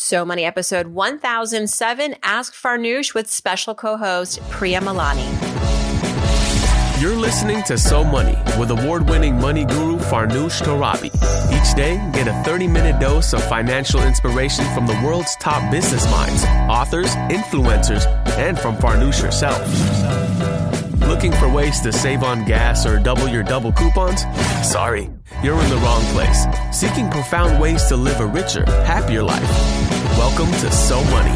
So Money episode 1007 Ask Farnoosh with special co host Priya Malani. You're listening to So Money with award winning money guru Farnoosh Torabi. Each day, get a 30 minute dose of financial inspiration from the world's top business minds, authors, influencers, and from Farnoosh herself. Looking for ways to save on gas or double your double coupons? Sorry, you're in the wrong place. Seeking profound ways to live a richer, happier life. Welcome to So Money.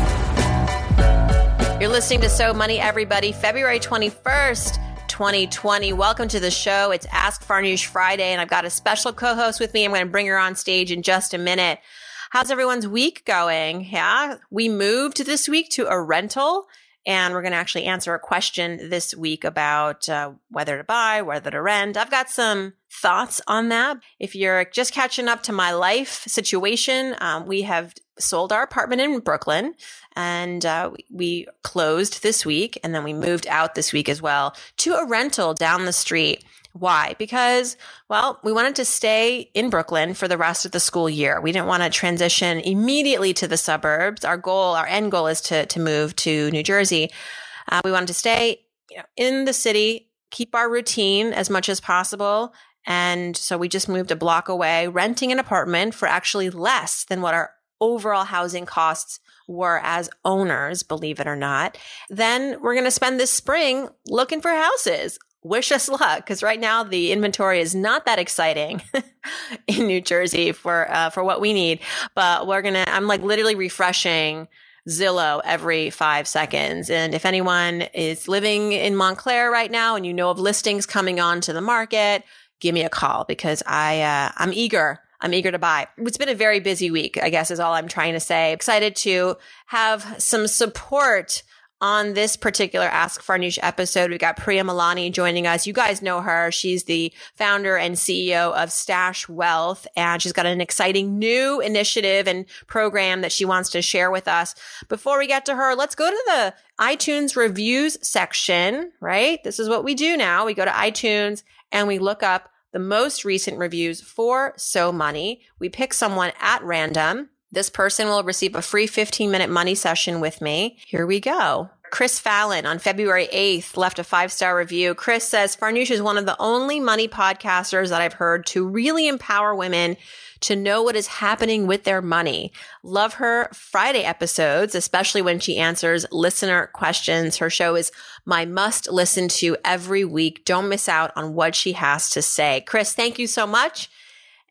You're listening to So Money, everybody. February 21st. 2020. Welcome to the show. It's Ask Farnoosh Friday, and I've got a special co host with me. I'm going to bring her on stage in just a minute. How's everyone's week going? Yeah, we moved this week to a rental and we're going to actually answer a question this week about uh, whether to buy, whether to rent. I've got some thoughts on that. If you're just catching up to my life situation, um, we have sold our apartment in Brooklyn and uh, we closed this week and then we moved out this week as well to a rental down the street. Why? Because, well, we wanted to stay in Brooklyn for the rest of the school year. We didn't want to transition immediately to the suburbs. Our goal, our end goal is to, to move to New Jersey. Uh, we wanted to stay you know, in the city, keep our routine as much as possible. And so we just moved a block away, renting an apartment for actually less than what our overall housing costs were as owners, believe it or not. Then we're going to spend this spring looking for houses wish us luck because right now the inventory is not that exciting in New Jersey for uh, for what we need. But we're gonna. I'm like literally refreshing Zillow every five seconds. And if anyone is living in Montclair right now and you know of listings coming onto the market, give me a call because I uh, I'm eager. I'm eager to buy. It's been a very busy week, I guess is all I'm trying to say. Excited to have some support on this particular Ask Farnoosh episode, we got Priya Malani joining us. You guys know her. She's the founder and CEO of Stash Wealth, and she's got an exciting new initiative and program that she wants to share with us. Before we get to her, let's go to the iTunes reviews section, right? This is what we do now. We go to iTunes and we look up the most recent reviews for So Money. We pick someone at random this person will receive a free 15 minute money session with me. Here we go. Chris Fallon on February 8th left a five star review. Chris says Farnoosh is one of the only money podcasters that I've heard to really empower women to know what is happening with their money. Love her Friday episodes, especially when she answers listener questions. Her show is my must listen to every week. Don't miss out on what she has to say. Chris, thank you so much.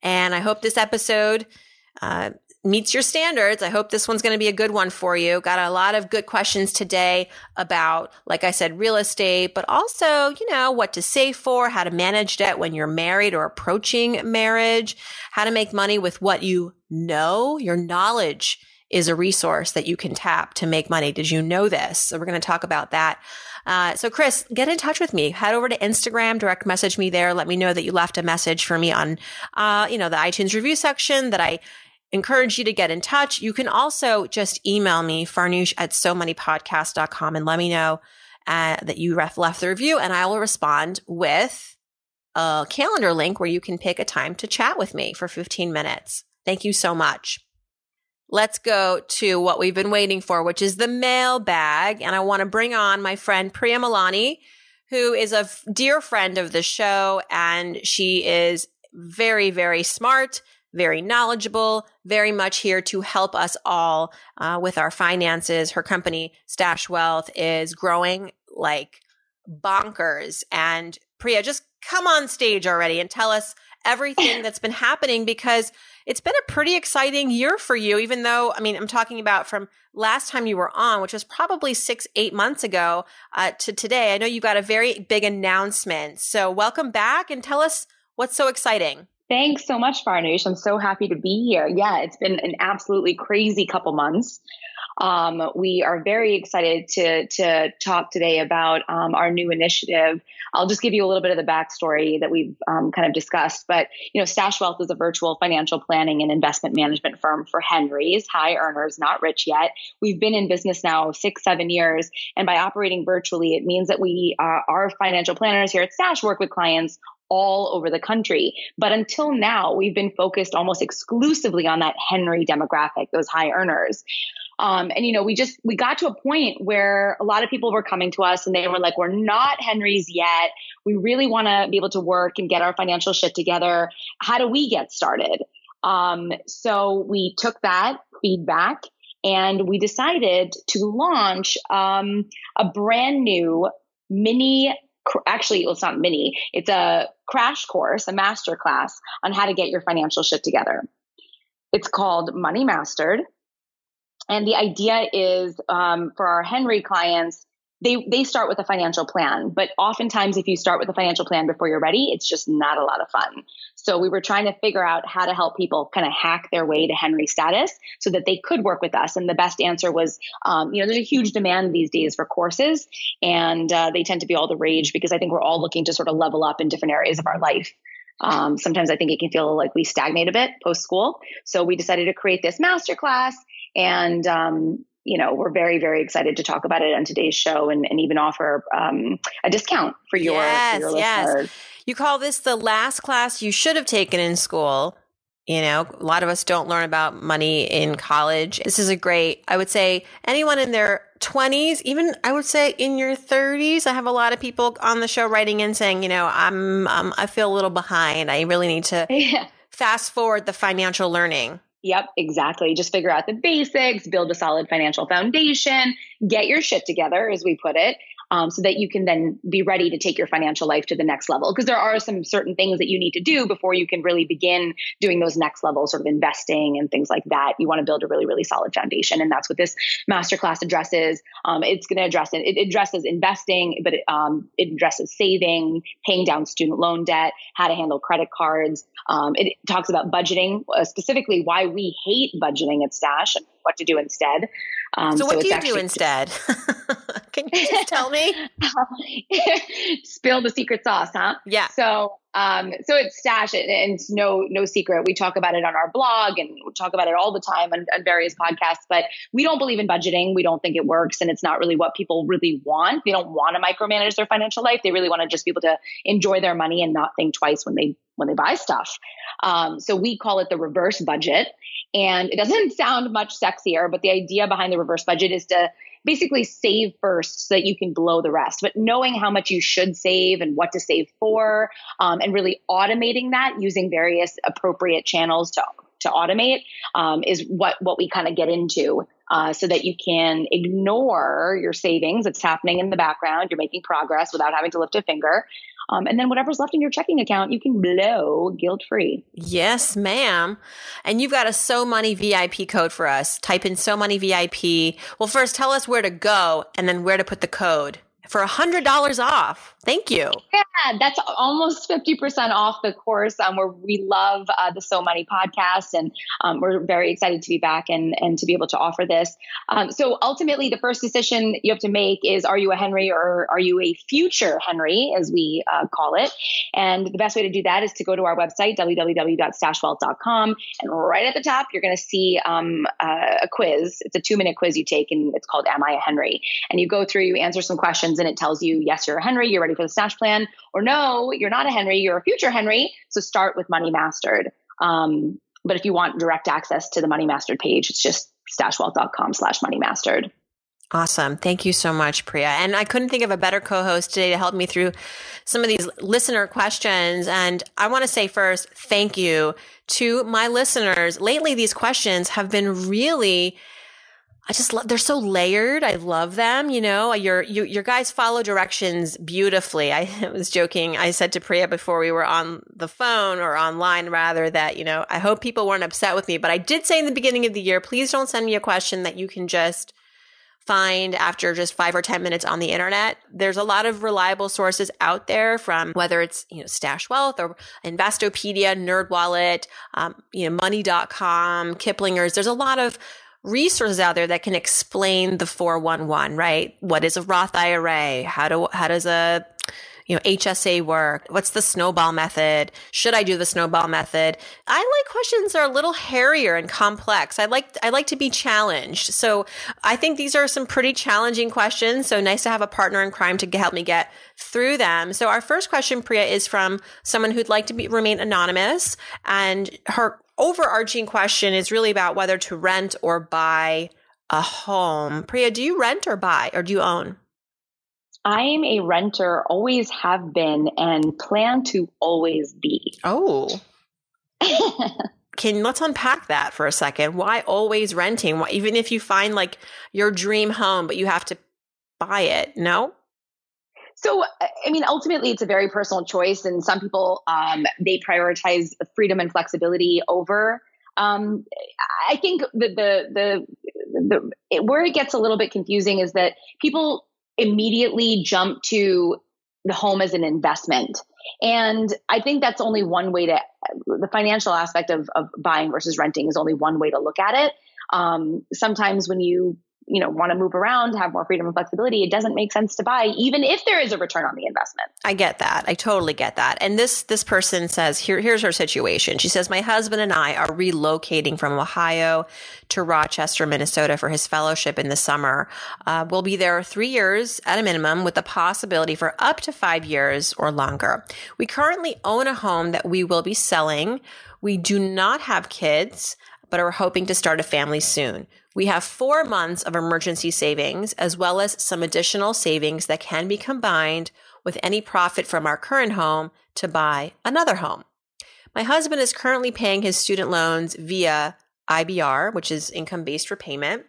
And I hope this episode uh, meets your standards. I hope this one's going to be a good one for you. Got a lot of good questions today about, like I said, real estate, but also, you know, what to save for, how to manage debt when you're married or approaching marriage, how to make money with what you know. Your knowledge is a resource that you can tap to make money. Did you know this? So we're going to talk about that. Uh, so Chris, get in touch with me. Head over to Instagram, direct message me there. Let me know that you left a message for me on, uh, you know, the iTunes review section that I encourage you to get in touch. You can also just email me, farnoosh at so moneypodcast.com and let me know uh, that you left the review and I will respond with a calendar link where you can pick a time to chat with me for 15 minutes. Thank you so much. Let's go to what we've been waiting for, which is the mailbag. And I want to bring on my friend Priya Malani, who is a dear friend of the show. And she is very, very smart, very knowledgeable, very much here to help us all uh, with our finances. Her company, Stash Wealth, is growing like bonkers. And Priya, just come on stage already and tell us everything that's been happening because it's been a pretty exciting year for you, even though, I mean, I'm talking about from last time you were on, which was probably six, eight months ago uh, to today. I know you got a very big announcement. So, welcome back and tell us what's so exciting. Thanks so much, Farnoosh. I'm so happy to be here. Yeah, it's been an absolutely crazy couple months. Um, we are very excited to to talk today about um, our new initiative. I'll just give you a little bit of the backstory that we've um, kind of discussed. But you know, Stash Wealth is a virtual financial planning and investment management firm for Henrys, high earners, not rich yet. We've been in business now six, seven years, and by operating virtually, it means that we uh, our financial planners here at Stash work with clients all over the country. But until now, we've been focused almost exclusively on that Henry demographic, those high earners. Um, and you know, we just we got to a point where a lot of people were coming to us and they were like, "We're not Henrys yet. We really want to be able to work and get our financial shit together. How do we get started?" Um, so we took that feedback and we decided to launch um, a brand new mini actually well, it's not mini. It's a crash course a master class on how to get your financial shit together. It's called money mastered. And the idea is um, for our henry clients they they start with a financial plan but oftentimes if you start with a financial plan before you're ready it's just not a lot of fun. So we were trying to figure out how to help people kind of hack their way to henry status so that they could work with us. And the best answer was um, you know there's a huge demand these days for courses and uh, they tend to be all the rage because i think we're all looking to sort of level up in different areas of our life. Um, sometimes I think it can feel like we stagnate a bit post school. So we decided to create this masterclass and um, you know, we're very, very excited to talk about it on today's show and, and even offer um, a discount for your, yes, for your listeners. Yes. You call this the last class you should have taken in school. You know, a lot of us don't learn about money in college. This is a great, I would say, anyone in their 20s, even I would say in your 30s. I have a lot of people on the show writing in saying, you know, I'm, um, I feel a little behind. I really need to yeah. fast forward the financial learning. Yep, exactly. Just figure out the basics, build a solid financial foundation, get your shit together, as we put it, um, so that you can then be ready to take your financial life to the next level. Because there are some certain things that you need to do before you can really begin doing those next level sort of investing and things like that. You want to build a really, really solid foundation. And that's what this masterclass addresses. Um, it's going to address it. It addresses investing, but it, um, it addresses saving, paying down student loan debt, how to handle credit cards. Um, it talks about budgeting, uh, specifically why we hate budgeting at Stash what to do instead. Um, so, what so do you do instead? Can you just tell me? Spill the secret sauce, huh? Yeah. So, um, so it's stash, and it's no no secret. We talk about it on our blog, and we talk about it all the time on, on various podcasts. But we don't believe in budgeting. We don't think it works, and it's not really what people really want. They don't want to micromanage their financial life. They really want to just be able to enjoy their money and not think twice when they when they buy stuff. Um, so we call it the reverse budget. And it doesn't sound much sexier, but the idea behind the reverse budget is to basically save first so that you can blow the rest. But knowing how much you should save and what to save for, um, and really automating that using various appropriate channels to to automate um, is what what we kind of get into. Uh, so that you can ignore your savings. It's happening in the background. You're making progress without having to lift a finger. Um, and then whatever's left in your checking account, you can blow guilt free. Yes, ma'am. And you've got a So Money VIP code for us. Type in So Money VIP. Well, first tell us where to go and then where to put the code for a hundred dollars off. Thank you. Yeah, that's almost 50% off the course um, where we love uh, the So Money podcast. And um, we're very excited to be back and, and to be able to offer this. Um, so ultimately, the first decision you have to make is are you a Henry or are you a future Henry, as we uh, call it? And the best way to do that is to go to our website, www.stashwealth.com. And right at the top, you're going to see um, uh, a quiz. It's a two minute quiz you take, and it's called Am I a Henry? And you go through, you answer some questions, and it tells you, yes, you're a Henry, you're ready for the stash plan, or no, you're not a Henry, you're a future Henry. So start with Money Mastered. Um, but if you want direct access to the Money Mastered page, it's just stashwealth.com slash money mastered. Awesome. Thank you so much, Priya. And I couldn't think of a better co-host today to help me through some of these listener questions. And I want to say first, thank you to my listeners. Lately, these questions have been really I just love, they're so layered. I love them. You know, your, you, your guys follow directions beautifully. I was joking. I said to Priya before we were on the phone or online rather that, you know, I hope people weren't upset with me, but I did say in the beginning of the year, please don't send me a question that you can just find after just five or 10 minutes on the internet. There's a lot of reliable sources out there from whether it's, you know, Stash Wealth or Investopedia, NerdWallet, um, you know, money.com, Kiplinger's. There's a lot of resources out there that can explain the 411, right? What is a Roth IRA? How do, how does a, you know, HSA work? What's the snowball method? Should I do the snowball method? I like questions that are a little hairier and complex. I like, I like to be challenged. So I think these are some pretty challenging questions. So nice to have a partner in crime to help me get through them. So our first question, Priya, is from someone who'd like to be, remain anonymous. And her overarching question is really about whether to rent or buy a home. Priya, do you rent or buy or do you own? I'm a renter, always have been, and plan to always be. Oh. Can let's unpack that for a second. Why always renting? Why, even if you find like your dream home, but you have to buy it? No. So, I mean, ultimately, it's a very personal choice, and some people um, they prioritize freedom and flexibility over. Um, I think the the the, the it, where it gets a little bit confusing is that people immediately jump to the home as an investment. And I think that's only one way to, the financial aspect of, of buying versus renting is only one way to look at it. Um, sometimes when you you know want to move around have more freedom and flexibility it doesn't make sense to buy even if there is a return on the investment. I get that. I totally get that. And this this person says here here's her situation. She says my husband and i are relocating from ohio to rochester minnesota for his fellowship in the summer. Uh, we'll be there three years at a minimum with the possibility for up to five years or longer. We currently own a home that we will be selling. We do not have kids but are hoping to start a family soon. We have four months of emergency savings, as well as some additional savings that can be combined with any profit from our current home to buy another home. My husband is currently paying his student loans via IBR, which is income based repayment.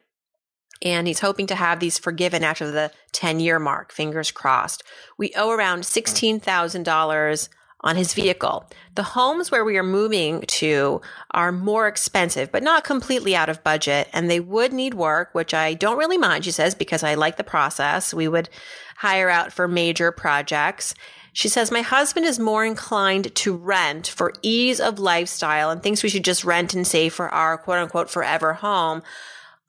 And he's hoping to have these forgiven after the 10 year mark, fingers crossed. We owe around hmm. $16,000 on his vehicle. The homes where we are moving to are more expensive, but not completely out of budget, and they would need work, which I don't really mind, she says, because I like the process. We would hire out for major projects. She says, My husband is more inclined to rent for ease of lifestyle and thinks we should just rent and save for our quote unquote forever home.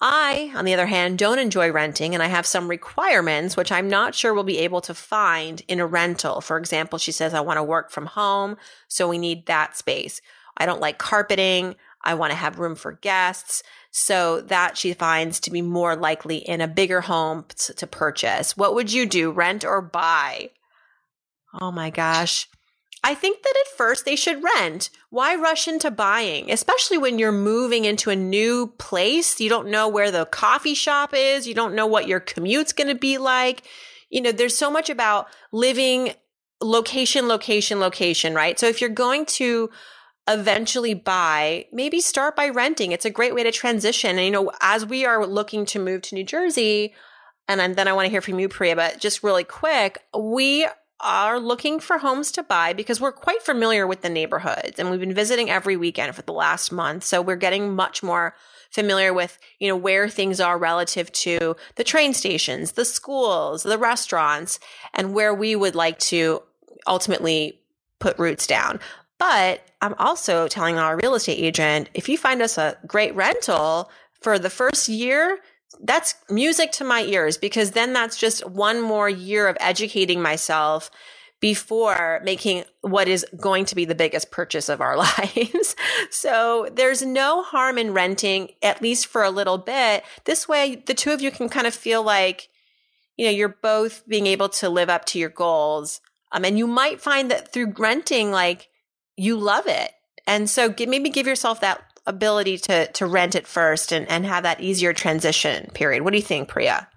I, on the other hand, don't enjoy renting and I have some requirements which I'm not sure we'll be able to find in a rental. For example, she says, I want to work from home, so we need that space. I don't like carpeting. I want to have room for guests. So that she finds to be more likely in a bigger home to purchase. What would you do, rent or buy? Oh my gosh. I think that at first they should rent. Why rush into buying? Especially when you're moving into a new place. You don't know where the coffee shop is. You don't know what your commute's going to be like. You know, there's so much about living location, location, location, right? So if you're going to eventually buy, maybe start by renting. It's a great way to transition. And, you know, as we are looking to move to New Jersey, and then I want to hear from you, Priya, but just really quick, we are looking for homes to buy because we're quite familiar with the neighborhoods and we've been visiting every weekend for the last month. So we're getting much more familiar with, you know, where things are relative to the train stations, the schools, the restaurants, and where we would like to ultimately put roots down. But I'm also telling our real estate agent if you find us a great rental for the first year, that's music to my ears because then that's just one more year of educating myself before making what is going to be the biggest purchase of our lives. so there's no harm in renting, at least for a little bit. This way, the two of you can kind of feel like, you know, you're both being able to live up to your goals. Um, and you might find that through renting, like you love it. And so give, maybe give yourself that ability to to rent it first and, and have that easier transition period. What do you think, Priya?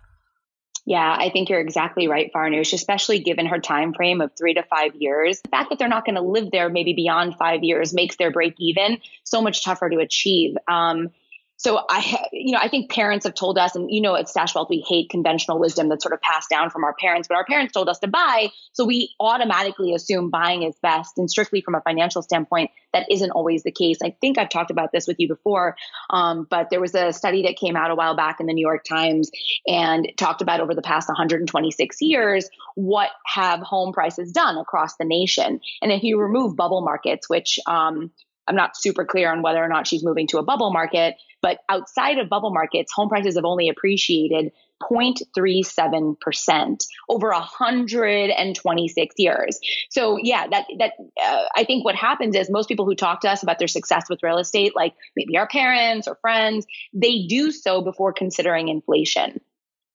Yeah, I think you're exactly right, Farnoosh, especially given her time frame of three to five years. The fact that they're not going to live there maybe beyond five years makes their break even so much tougher to achieve. Um, so I, you know, I think parents have told us, and you know, at Stash Wealth, we hate conventional wisdom that's sort of passed down from our parents, but our parents told us to buy. So we automatically assume buying is best. And strictly from a financial standpoint, that isn't always the case. I think I've talked about this with you before, um, but there was a study that came out a while back in the New York Times and talked about over the past 126 years, what have home prices done across the nation? And if you remove bubble markets, which, um, I'm not super clear on whether or not she's moving to a bubble market, but outside of bubble markets, home prices have only appreciated 0.37% over 126 years. So yeah, that that uh, I think what happens is most people who talk to us about their success with real estate, like maybe our parents or friends, they do so before considering inflation.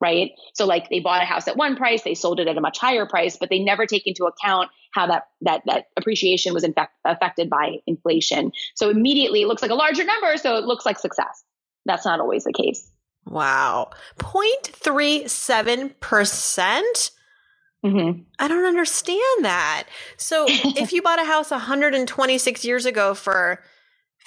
Right. So like they bought a house at one price, they sold it at a much higher price, but they never take into account how that that that appreciation was in fact affected by inflation. So immediately it looks like a larger number, so it looks like success. That's not always the case. Wow. 0.37%? Mm-hmm. I don't understand that. So if you bought a house 126 years ago for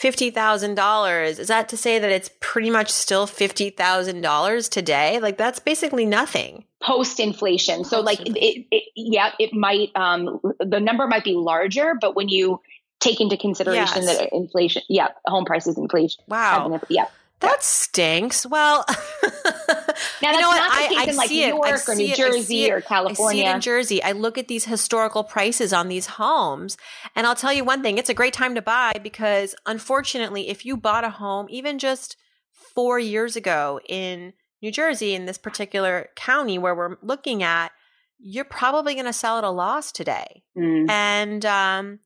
$50,000, is that to say that it's pretty much still $50,000 today? Like that's basically nothing. Post inflation. So like it, it, yeah, it might, um, the number might be larger, but when you take into consideration yes. that inflation, yeah, home prices inflation. Wow. Yeah. That stinks. Well, now you know what? I, I in like see New York it. or New Jersey or California. I see it in Jersey. I look at these historical prices on these homes, and I'll tell you one thing: it's a great time to buy because, unfortunately, if you bought a home even just four years ago in New Jersey, in this particular county where we're looking at, you're probably going to sell at a loss today. Mm. And um,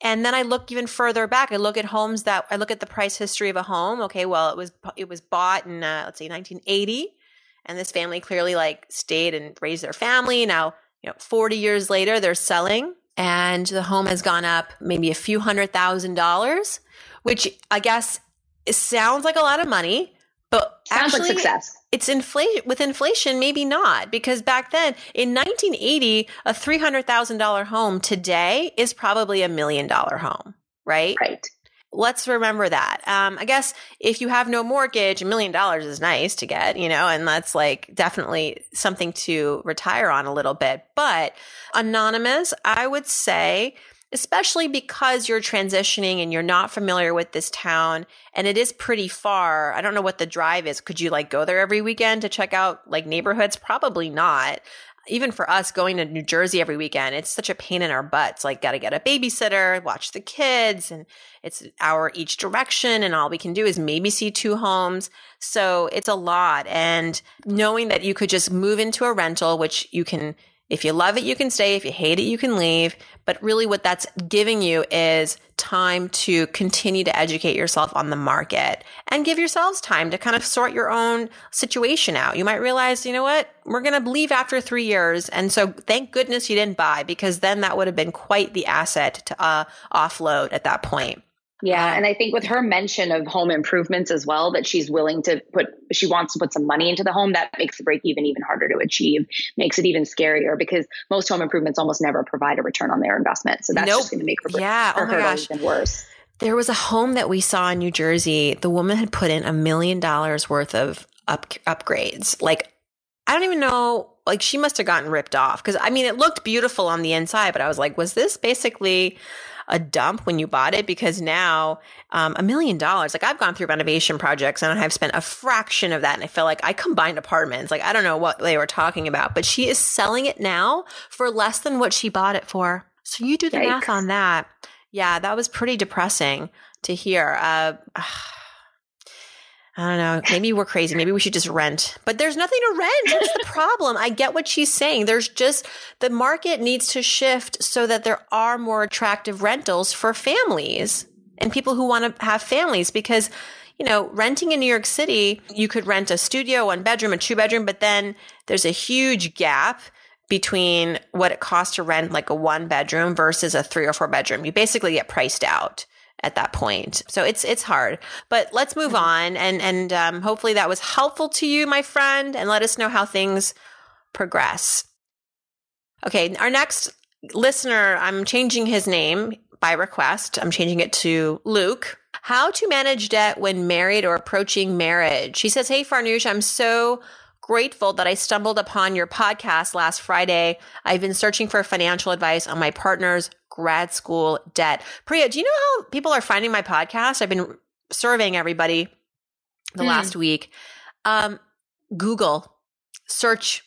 and then I look even further back. I look at homes that I look at the price history of a home. Okay, well, it was it was bought in uh, let's say 1980, and this family clearly like stayed and raised their family. Now, you know, 40 years later, they're selling, and the home has gone up maybe a few hundred thousand dollars, which I guess it sounds like a lot of money, but sounds actually, like success. it's inflation with inflation maybe not because back then in 1980 a $300,000 home today is probably a million dollar home right? Right let's remember that um, i guess if you have no mortgage a million dollars is nice to get you know and that's like definitely something to retire on a little bit but anonymous i would say especially because you're transitioning and you're not familiar with this town and it is pretty far. I don't know what the drive is. Could you like go there every weekend to check out like neighborhoods? Probably not. Even for us going to New Jersey every weekend, it's such a pain in our butts. Like, got to get a babysitter, watch the kids, and it's an hour each direction. And all we can do is maybe see two homes. So it's a lot. And knowing that you could just move into a rental, which you can if you love it, you can stay. If you hate it, you can leave. But really, what that's giving you is time to continue to educate yourself on the market and give yourselves time to kind of sort your own situation out. You might realize, you know what? We're going to leave after three years. And so thank goodness you didn't buy because then that would have been quite the asset to uh, offload at that point. Yeah, um, and I think with her mention of home improvements as well, that she's willing to put, she wants to put some money into the home, that makes the break even even harder to achieve, makes it even scarier because most home improvements almost never provide a return on their investment. So that's nope. just going to make her, yeah. Oh her oh my gosh. even worse. There was a home that we saw in New Jersey. The woman had put in a million dollars worth of up, upgrades. Like, I don't even know. Like, she must have gotten ripped off because I mean, it looked beautiful on the inside, but I was like, was this basically a dump when you bought it because now um, a million dollars. Like I've gone through renovation projects and I've spent a fraction of that, and I feel like I combined apartments. Like I don't know what they were talking about, but she is selling it now for less than what she bought it for. So you do the Yikes. math on that. Yeah, that was pretty depressing to hear. Uh, I don't know. Maybe we're crazy. Maybe we should just rent. But there's nothing to rent. That's the problem. I get what she's saying. There's just the market needs to shift so that there are more attractive rentals for families and people who want to have families because you know, renting in New York City, you could rent a studio, one bedroom, a two bedroom, but then there's a huge gap between what it costs to rent like a one bedroom versus a three or four bedroom. You basically get priced out at that point. So it's it's hard. But let's move mm-hmm. on and and um, hopefully that was helpful to you, my friend, and let us know how things progress. Okay, our next listener, I'm changing his name by request. I'm changing it to Luke. How to manage debt when married or approaching marriage. He says, Hey Farnoosh, I'm so grateful that I stumbled upon your podcast last Friday. I've been searching for financial advice on my partner's grad school debt. Priya, do you know how people are finding my podcast? I've been surveying everybody the mm. last week. Um, Google, search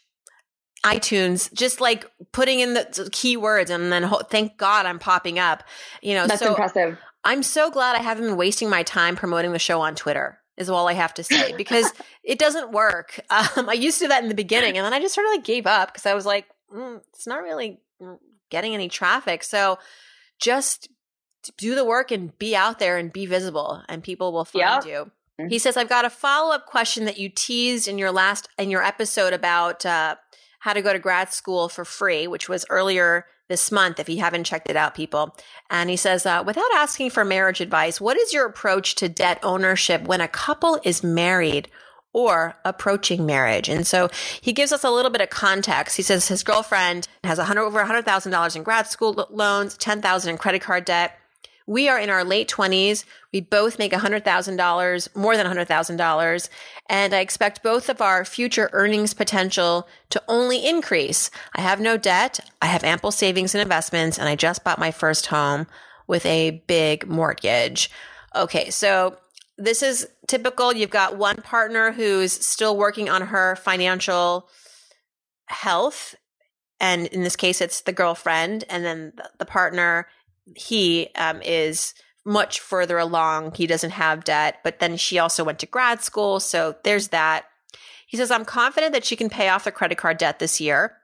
iTunes, just like putting in the keywords and then ho- thank God I'm popping up. You know, that's so impressive. I'm so glad I haven't been wasting my time promoting the show on Twitter. Is all I have to say because it doesn't work. Um, I used to do that in the beginning, and then I just sort of like gave up because I was like, mm, it's not really mm, getting any traffic. So just do the work and be out there and be visible, and people will find yep. you. Mm-hmm. He says, I've got a follow up question that you teased in your last, in your episode about uh, how to go to grad school for free, which was earlier this month if you haven't checked it out, people. And he says, uh, without asking for marriage advice, what is your approach to debt ownership when a couple is married? Or approaching marriage. And so he gives us a little bit of context. He says his girlfriend has 100, over $100,000 in grad school loans, 10,000 in credit card debt. We are in our late 20s. We both make $100,000, more than $100,000. And I expect both of our future earnings potential to only increase. I have no debt. I have ample savings and investments. And I just bought my first home with a big mortgage. Okay. So this is typical. You've got one partner who's still working on her financial health. And in this case, it's the girlfriend. And then the partner he um, is much further along. He doesn't have debt, but then she also went to grad school. So there's that. He says, I'm confident that she can pay off the credit card debt this year.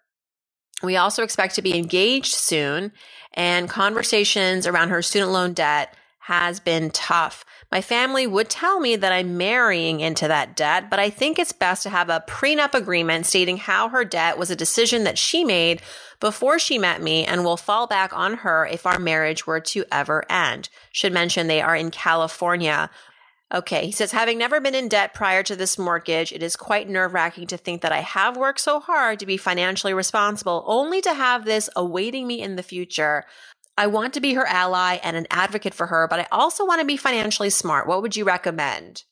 We also expect to be engaged soon, and conversations around her student loan debt has been tough. My family would tell me that I'm marrying into that debt, but I think it's best to have a prenup agreement stating how her debt was a decision that she made before she met me and will fall back on her if our marriage were to ever end. Should mention they are in California. Okay, he says, having never been in debt prior to this mortgage, it is quite nerve wracking to think that I have worked so hard to be financially responsible, only to have this awaiting me in the future. I want to be her ally and an advocate for her, but I also want to be financially smart. What would you recommend?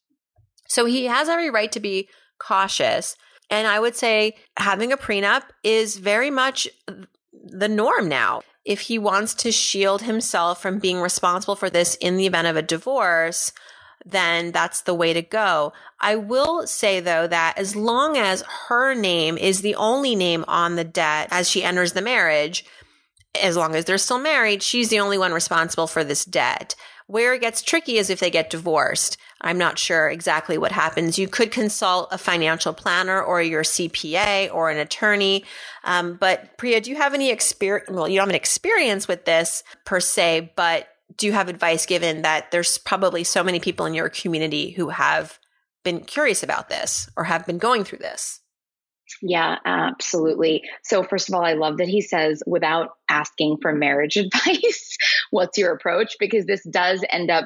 So he has every right to be cautious. And I would say having a prenup is very much the norm now. If he wants to shield himself from being responsible for this in the event of a divorce, then that's the way to go. I will say though that as long as her name is the only name on the debt as she enters the marriage, as long as they're still married, she's the only one responsible for this debt. Where it gets tricky is if they get divorced. I'm not sure exactly what happens. You could consult a financial planner or your CPA or an attorney. Um, but Priya, do you have any experience? Well, you don't have an experience with this per se, but do you have advice given that there's probably so many people in your community who have been curious about this or have been going through this? Yeah, absolutely. So, first of all, I love that he says without asking for marriage advice, what's your approach? Because this does end up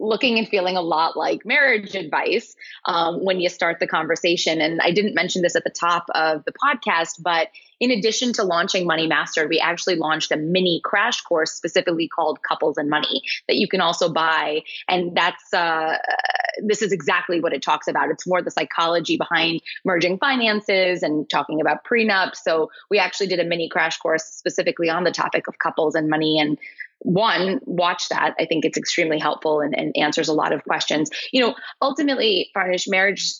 looking and feeling a lot like marriage advice um, when you start the conversation. And I didn't mention this at the top of the podcast, but in addition to launching Money Mastered, we actually launched a mini crash course specifically called Couples and Money that you can also buy. And that's, uh, this is exactly what it talks about. It's more the psychology behind merging finances and talking about prenups. So we actually did a mini crash course specifically on the topic of couples and money. And one, watch that. I think it's extremely helpful and, and answers a lot of questions. You know, ultimately, Farnoosh marriage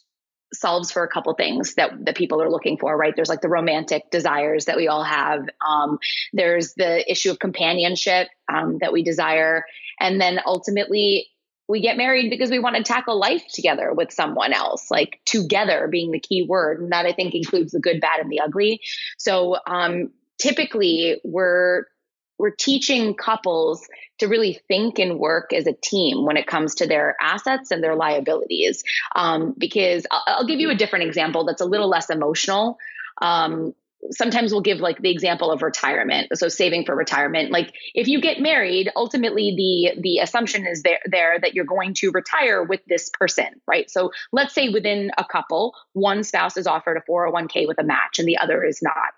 solves for a couple things that that people are looking for right? There's like the romantic desires that we all have. Um, there's the issue of companionship um, that we desire. And then ultimately we get married because we want to tackle life together with someone else like together being the key word. And that i think includes the good bad and the ugly. So um, typically we're we're teaching couples to really think and work as a team when it comes to their assets and their liabilities. Um, because I'll, I'll, give you a different example that's a little less emotional. Um, sometimes we'll give like the example of retirement so saving for retirement like if you get married ultimately the the assumption is there there that you're going to retire with this person right so let's say within a couple one spouse is offered a 401k with a match and the other is not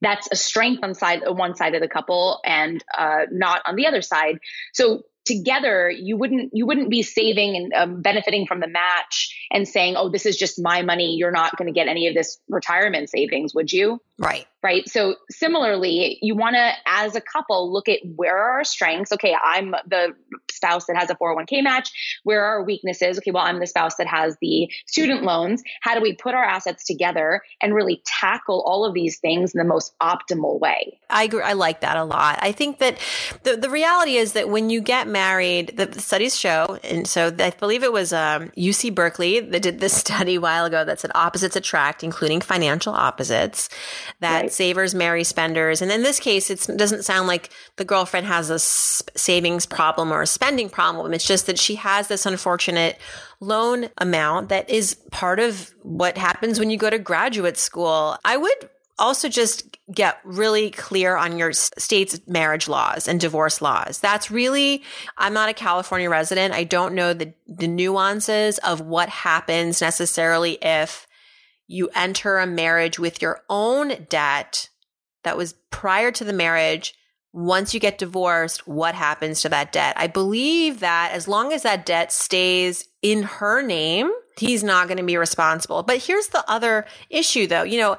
that's a strength on side one side of the couple and uh, not on the other side. So together you wouldn't you wouldn't be saving and um, benefiting from the match and saying oh this is just my money you're not going to get any of this retirement savings would you Right. Right. So similarly, you want to, as a couple, look at where are our strengths. Okay, I'm the spouse that has a 401k match. Where are our weaknesses? Okay, well, I'm the spouse that has the student loans. How do we put our assets together and really tackle all of these things in the most optimal way? I agree. I like that a lot. I think that the, the reality is that when you get married, the, the studies show, and so I believe it was um, UC Berkeley that did this study a while ago that said opposites attract, including financial opposites that right. savers marry spenders. And in this case, it doesn't sound like the girlfriend has a savings problem or a spending problem. It's just that she has this unfortunate loan amount that is part of what happens when you go to graduate school. I would also just get really clear on your state's marriage laws and divorce laws. That's really, I'm not a California resident. I don't know the, the nuances of what happens necessarily if you enter a marriage with your own debt that was prior to the marriage. Once you get divorced, what happens to that debt? I believe that as long as that debt stays in her name, he's not going to be responsible. But here's the other issue though. You know,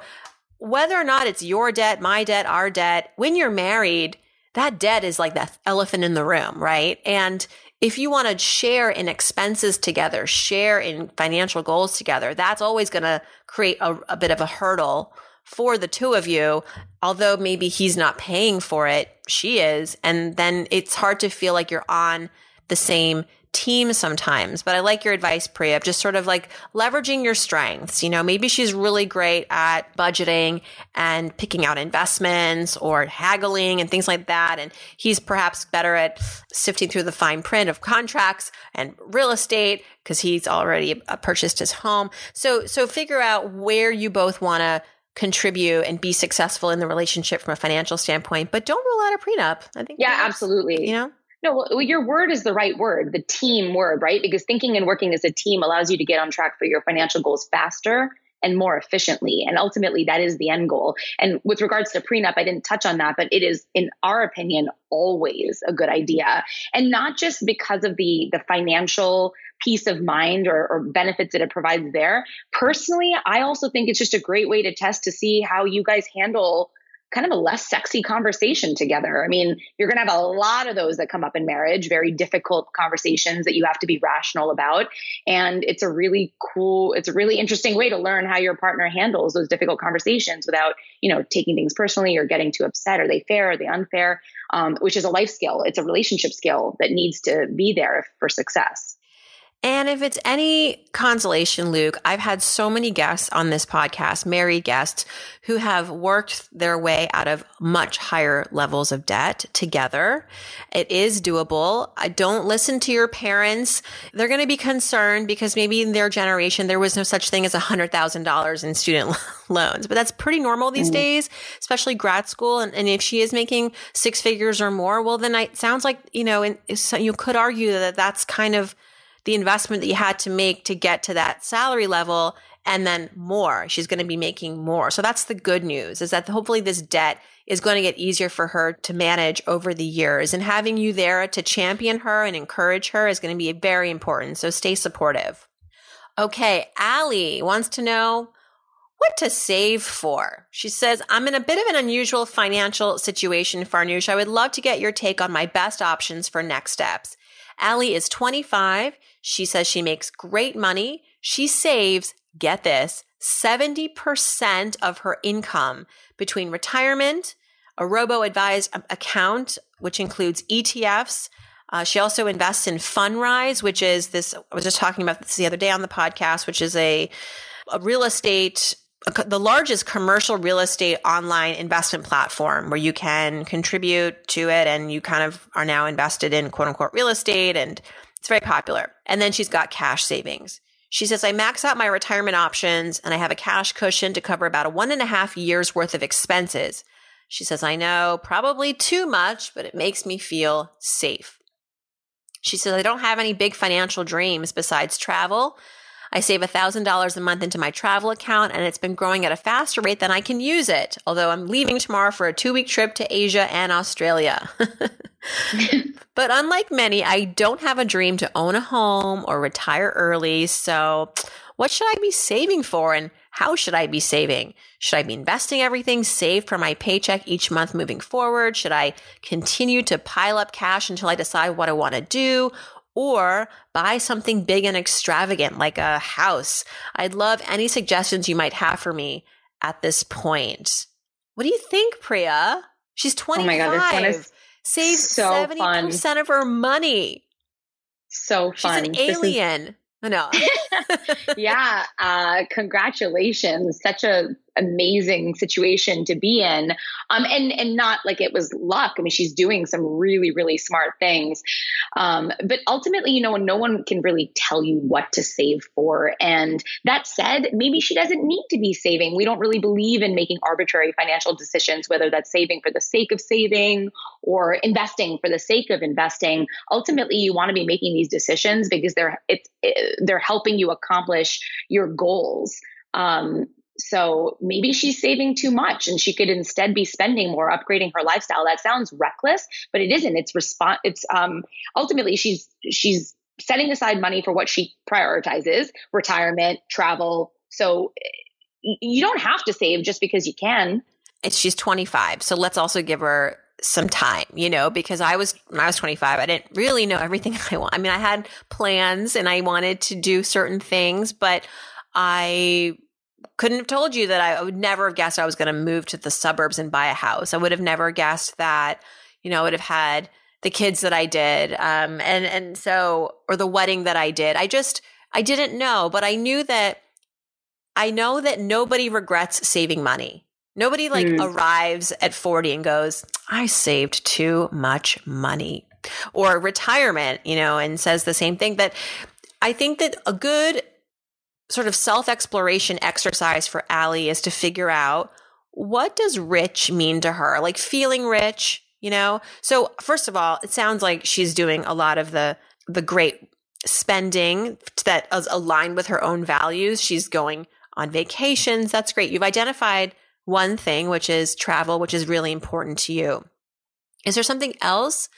whether or not it's your debt, my debt, our debt, when you're married, that debt is like that elephant in the room, right? And if you want to share in expenses together, share in financial goals together, that's always going to create a, a, bit of a hurdle for the two of you. Although maybe he's not paying for it, she is. And then it's hard to feel like you're on the same team sometimes, but I like your advice, Priya, just sort of like leveraging your strengths. You know, maybe she's really great at budgeting and picking out investments or haggling and things like that. And he's perhaps better at sifting through the fine print of contracts and real estate because he's already uh, purchased his home. So, so figure out where you both want to contribute and be successful in the relationship from a financial standpoint, but don't rule out a prenup. I think. Yeah, absolutely. You know? No, well, your word is the right word, the team word, right? Because thinking and working as a team allows you to get on track for your financial goals faster and more efficiently. And ultimately, that is the end goal. And with regards to prenup, I didn't touch on that, but it is, in our opinion, always a good idea. And not just because of the, the financial peace of mind or, or benefits that it provides there. Personally, I also think it's just a great way to test to see how you guys handle kind of a less sexy conversation together. I mean, you're going to have a lot of those that come up in marriage, very difficult conversations that you have to be rational about. And it's a really cool, it's a really interesting way to learn how your partner handles those difficult conversations without, you know, taking things personally or getting too upset. Are they fair? Are they unfair? Um, which is a life skill. It's a relationship skill that needs to be there for success. And if it's any consolation, Luke, I've had so many guests on this podcast, married guests, who have worked their way out of much higher levels of debt together. It is doable. I don't listen to your parents. They're going to be concerned because maybe in their generation, there was no such thing as $100,000 in student loans, but that's pretty normal these mm. days, especially grad school. And, and, if she is making six figures or more, well, then it sounds like, you know, and you could argue that that's kind of the investment that you had to make to get to that salary level and then more. She's going to be making more. So that's the good news is that hopefully this debt is going to get easier for her to manage over the years and having you there to champion her and encourage her is going to be very important. So stay supportive. Okay. Allie wants to know what to save for. She says, I'm in a bit of an unusual financial situation, Farnoosh. I would love to get your take on my best options for next steps. Allie is 25. She says she makes great money. She saves, get this, 70% of her income between retirement, a robo advised account, which includes ETFs. Uh, she also invests in Fundrise, which is this, I was just talking about this the other day on the podcast, which is a, a real estate the largest commercial real estate online investment platform where you can contribute to it and you kind of are now invested in quote unquote real estate and it's very popular. And then she's got cash savings. She says, I max out my retirement options and I have a cash cushion to cover about a one and a half years worth of expenses. She says, I know probably too much, but it makes me feel safe. She says, I don't have any big financial dreams besides travel. I save $1,000 a month into my travel account and it's been growing at a faster rate than I can use it. Although I'm leaving tomorrow for a two week trip to Asia and Australia. but unlike many, I don't have a dream to own a home or retire early. So what should I be saving for and how should I be saving? Should I be investing everything saved from my paycheck each month moving forward? Should I continue to pile up cash until I decide what I want to do? Or buy something big and extravagant like a house. I'd love any suggestions you might have for me at this point. What do you think, Priya? She's 25. Oh my God, this one is Saves so 70% fun. of her money. So fun. She's an alien. No. yeah. Uh, congratulations. Such a amazing situation to be in. Um, and, and not like it was luck. I mean, she's doing some really, really smart things. Um, but ultimately, you know, no one can really tell you what to save for. And that said, maybe she doesn't need to be saving. We don't really believe in making arbitrary financial decisions, whether that's saving for the sake of saving or investing for the sake of investing. Ultimately, you want to be making these decisions because they're, it's, it, they're helping you accomplish your goals. Um, so maybe she's saving too much and she could instead be spending more upgrading her lifestyle. That sounds reckless, but it isn't. It's response it's um ultimately she's she's setting aside money for what she prioritizes, retirement, travel. So you don't have to save just because you can. It's she's 25. So let's also give her some time, you know, because I was when I was 25, I didn't really know everything I want. I mean, I had plans and I wanted to do certain things, but I couldn't have told you that I, would never have guessed I was going to move to the suburbs and buy a house. I would have never guessed that, you know, I would have had the kids that I did. Um, and, and so, or the wedding that I did. I just, I didn't know, but I knew that I know that nobody regrets saving money. Nobody like mm. arrives at 40 and goes, I saved too much money or retirement, you know, and says the same thing. But I think that a good sort of self exploration exercise for Allie is to figure out what does rich mean to her? Like feeling rich, you know? So first of all, it sounds like she's doing a lot of the, the great spending that is aligned with her own values. She's going on vacations. That's great. You've identified one thing, which is travel, which is really important to you. Is there something else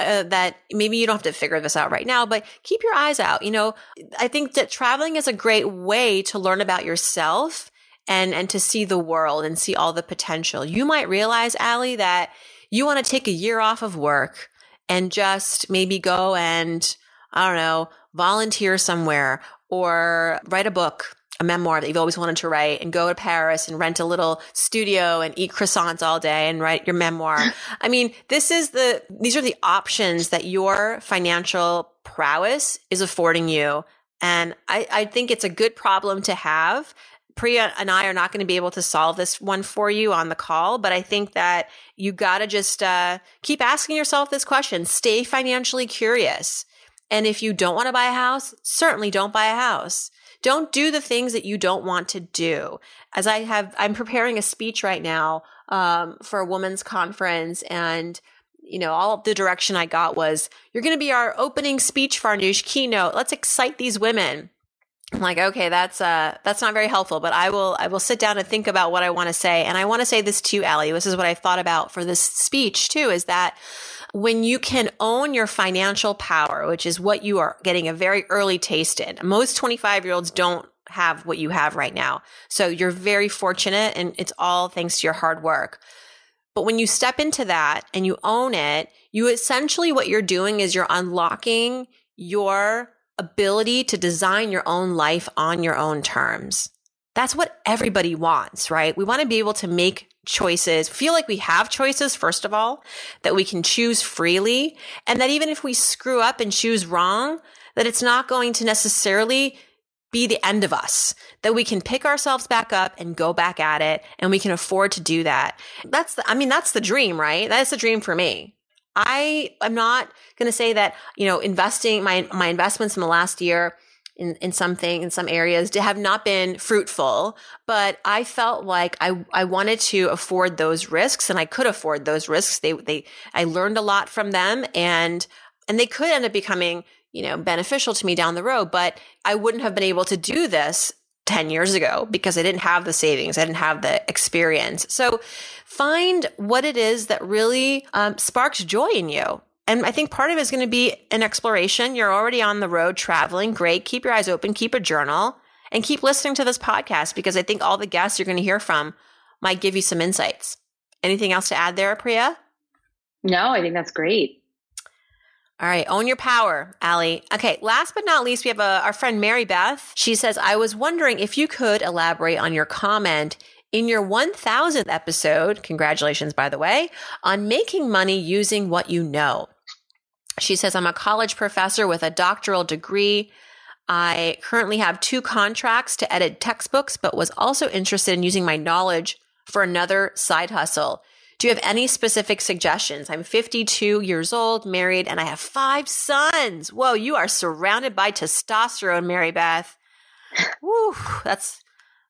uh, that maybe you don't have to figure this out right now, but keep your eyes out. You know, I think that traveling is a great way to learn about yourself and and to see the world and see all the potential. You might realize, Allie, that you want to take a year off of work and just maybe go and I don't know, volunteer somewhere or write a book a memoir that you've always wanted to write and go to Paris and rent a little studio and eat croissants all day and write your memoir. I mean, this is the, these are the options that your financial prowess is affording you. And I, I think it's a good problem to have. Priya and I are not going to be able to solve this one for you on the call, but I think that you got to just uh, keep asking yourself this question. Stay financially curious. And if you don't want to buy a house, certainly don't buy a house. Don't do the things that you don't want to do. As I have, I'm preparing a speech right now um, for a women's conference and you know, all the direction I got was, you're going to be our opening speech, for Farnoosh keynote. Let's excite these women. I'm like, okay, that's uh that's not very helpful, but I will I will sit down and think about what I want to say. And I want to say this to you, Allie. This is what I thought about for this speech too, is that when you can own your financial power, which is what you are getting a very early taste in. Most 25 year olds don't have what you have right now. So you're very fortunate and it's all thanks to your hard work. But when you step into that and you own it, you essentially what you're doing is you're unlocking your ability to design your own life on your own terms. That's what everybody wants, right? We want to be able to make choices, feel like we have choices, first of all, that we can choose freely. And that even if we screw up and choose wrong, that it's not going to necessarily be the end of us, that we can pick ourselves back up and go back at it. And we can afford to do that. That's the, I mean, that's the dream, right? That's the dream for me. I am not going to say that, you know, investing my, my investments in the last year in, in something in some areas have not been fruitful, but I felt like I, I wanted to afford those risks and I could afford those risks. They, they, I learned a lot from them and, and they could end up becoming, you know, beneficial to me down the road, but I wouldn't have been able to do this 10 years ago because I didn't have the savings. I didn't have the experience. So find what it is that really um, sparks joy in you and I think part of it is going to be an exploration. You're already on the road traveling. Great. Keep your eyes open. Keep a journal And keep listening to this podcast because I think all the guests you're going to hear from might give you some insights. Anything else to add there, Priya? No, I think that's great. All right, own your power, Allie. Okay, last but not least, we have a, our friend Mary Beth. She says, I was wondering if you could elaborate on your comment in your 1000th episode, congratulations, by the way, on making money using what you know. She says, I'm a college professor with a doctoral degree. I currently have two contracts to edit textbooks, but was also interested in using my knowledge for another side hustle. Do you have any specific suggestions? I'm 52 years old, married, and I have five sons. Whoa, you are surrounded by testosterone, Mary Beth. Woo, that's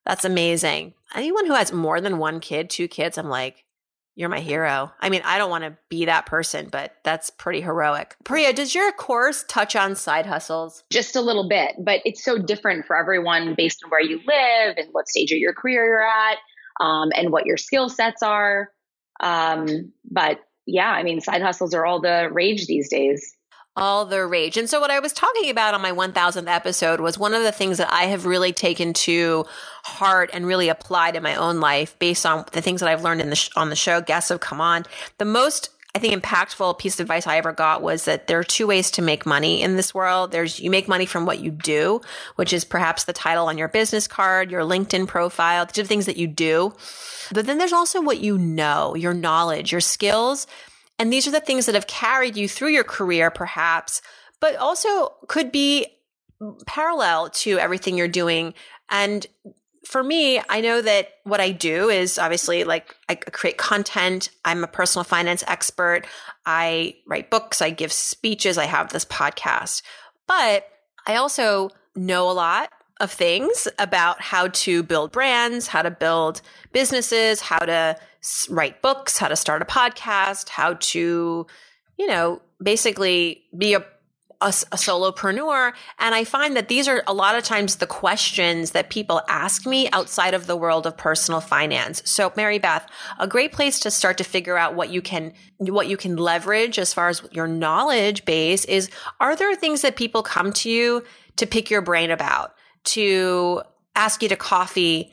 that's amazing. Anyone who has more than one kid, two kids, I'm like, you're my hero. I mean, I don't want to be that person, but that's pretty heroic. Priya, does your course touch on side hustles? Just a little bit, but it's so different for everyone based on where you live and what stage of your career you're at, um, and what your skill sets are. Um, but yeah, I mean, side hustles are all the rage these days. All the rage. And so, what I was talking about on my 1000th episode was one of the things that I have really taken to heart and really applied in my own life based on the things that I've learned in the sh- on the show. Guests have come on. The most I think impactful piece of advice I ever got was that there are two ways to make money in this world. There's you make money from what you do, which is perhaps the title on your business card, your LinkedIn profile, the things that you do. But then there's also what you know, your knowledge, your skills. And these are the things that have carried you through your career, perhaps, but also could be parallel to everything you're doing. And for me, I know that what I do is obviously like I create content. I'm a personal finance expert. I write books. I give speeches. I have this podcast. But I also know a lot of things about how to build brands, how to build businesses, how to write books, how to start a podcast, how to, you know, basically be a a, a, solopreneur. And I find that these are a lot of times the questions that people ask me outside of the world of personal finance. So Mary Beth, a great place to start to figure out what you can, what you can leverage as far as your knowledge base is, are there things that people come to you to pick your brain about, to ask you to coffee,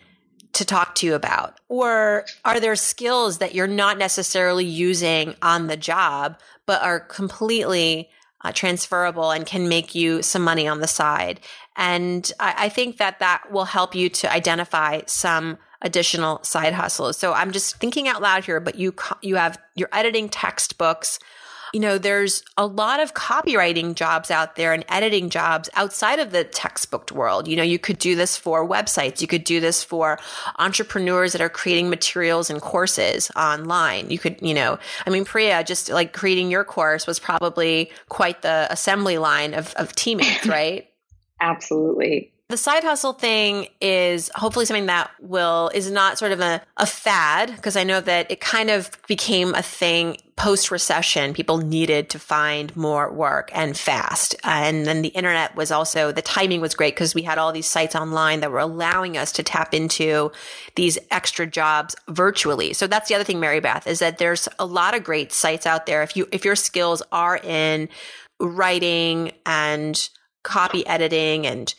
to talk to you about? Or are there skills that you're not necessarily using on the job, but are completely uh, transferable and can make you some money on the side. And I, I think that that will help you to identify some additional side hustles. So I'm just thinking out loud here, but you you have you're editing textbooks. You know, there's a lot of copywriting jobs out there and editing jobs outside of the textbook world. You know, you could do this for websites. You could do this for entrepreneurs that are creating materials and courses online. You could, you know, I mean, Priya, just like creating your course was probably quite the assembly line of, of teammates, right? Absolutely the side hustle thing is hopefully something that will is not sort of a, a fad because I know that it kind of became a thing post recession. People needed to find more work and fast. And then the internet was also the timing was great because we had all these sites online that were allowing us to tap into these extra jobs virtually. So that's the other thing, Mary Beth, is that there's a lot of great sites out there. If you if your skills are in writing and copy editing and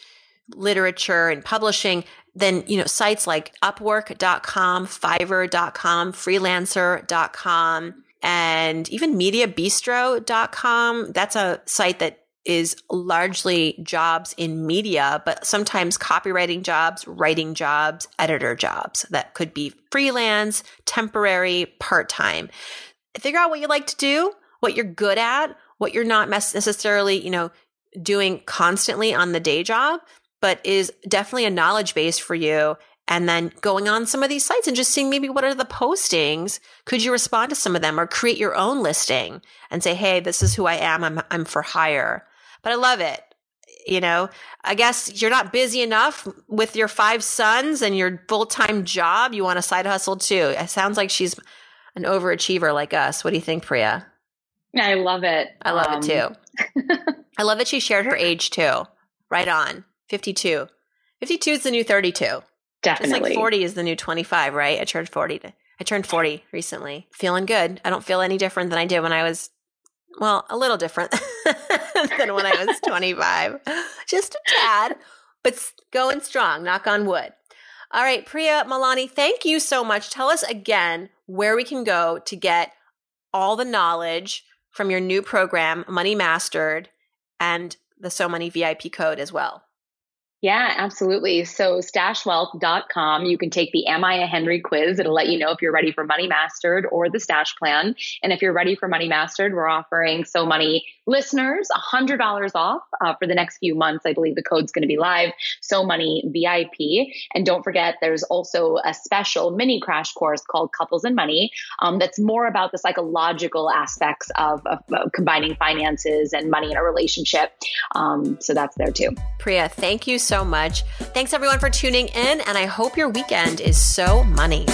literature and publishing, then, you know, sites like upwork.com, fiverr.com, freelancer.com, and even mediabistro.com. That's a site that is largely jobs in media, but sometimes copywriting jobs, writing jobs, editor jobs that could be freelance, temporary, part time. Figure out what you like to do, what you're good at, what you're not necessarily, you know, doing constantly on the day job but is definitely a knowledge base for you. And then going on some of these sites and just seeing maybe what are the postings. Could you respond to some of them or create your own listing and say, Hey, this is who I am. I'm, I'm for hire. But I love it. You know, I guess you're not busy enough with your five sons and your full time job. You want a side hustle too. It sounds like she's an overachiever like us. What do you think, Priya? I love it. I love um, it too. I love that she shared her age too. Right on. 52. 52 is the new 32. Definitely. It's like 40 is the new 25, right? I turned 40. To, I turned 40 recently. Feeling good. I don't feel any different than I did when I was, well, a little different than when I was 25. Just a tad. but going strong, knock on wood. All right, Priya Malani, thank you so much. Tell us again where we can go to get all the knowledge from your new program, Money Mastered, and the So Money VIP code as well. Yeah, absolutely. So stashwealth.com, you can take the Am I a Henry quiz. It'll let you know if you're ready for Money Mastered or the Stash Plan. And if you're ready for Money Mastered, we're offering So Money listeners $100 off uh, for the next few months. I believe the code's going to be live. So Money VIP. And don't forget, there's also a special mini crash course called Couples and Money um, that's more about the psychological aspects of, of, of, combining finances and money in a relationship. Um, so that's there too. Priya, thank you so much. Thanks everyone for tuning in, and I hope your weekend is so money.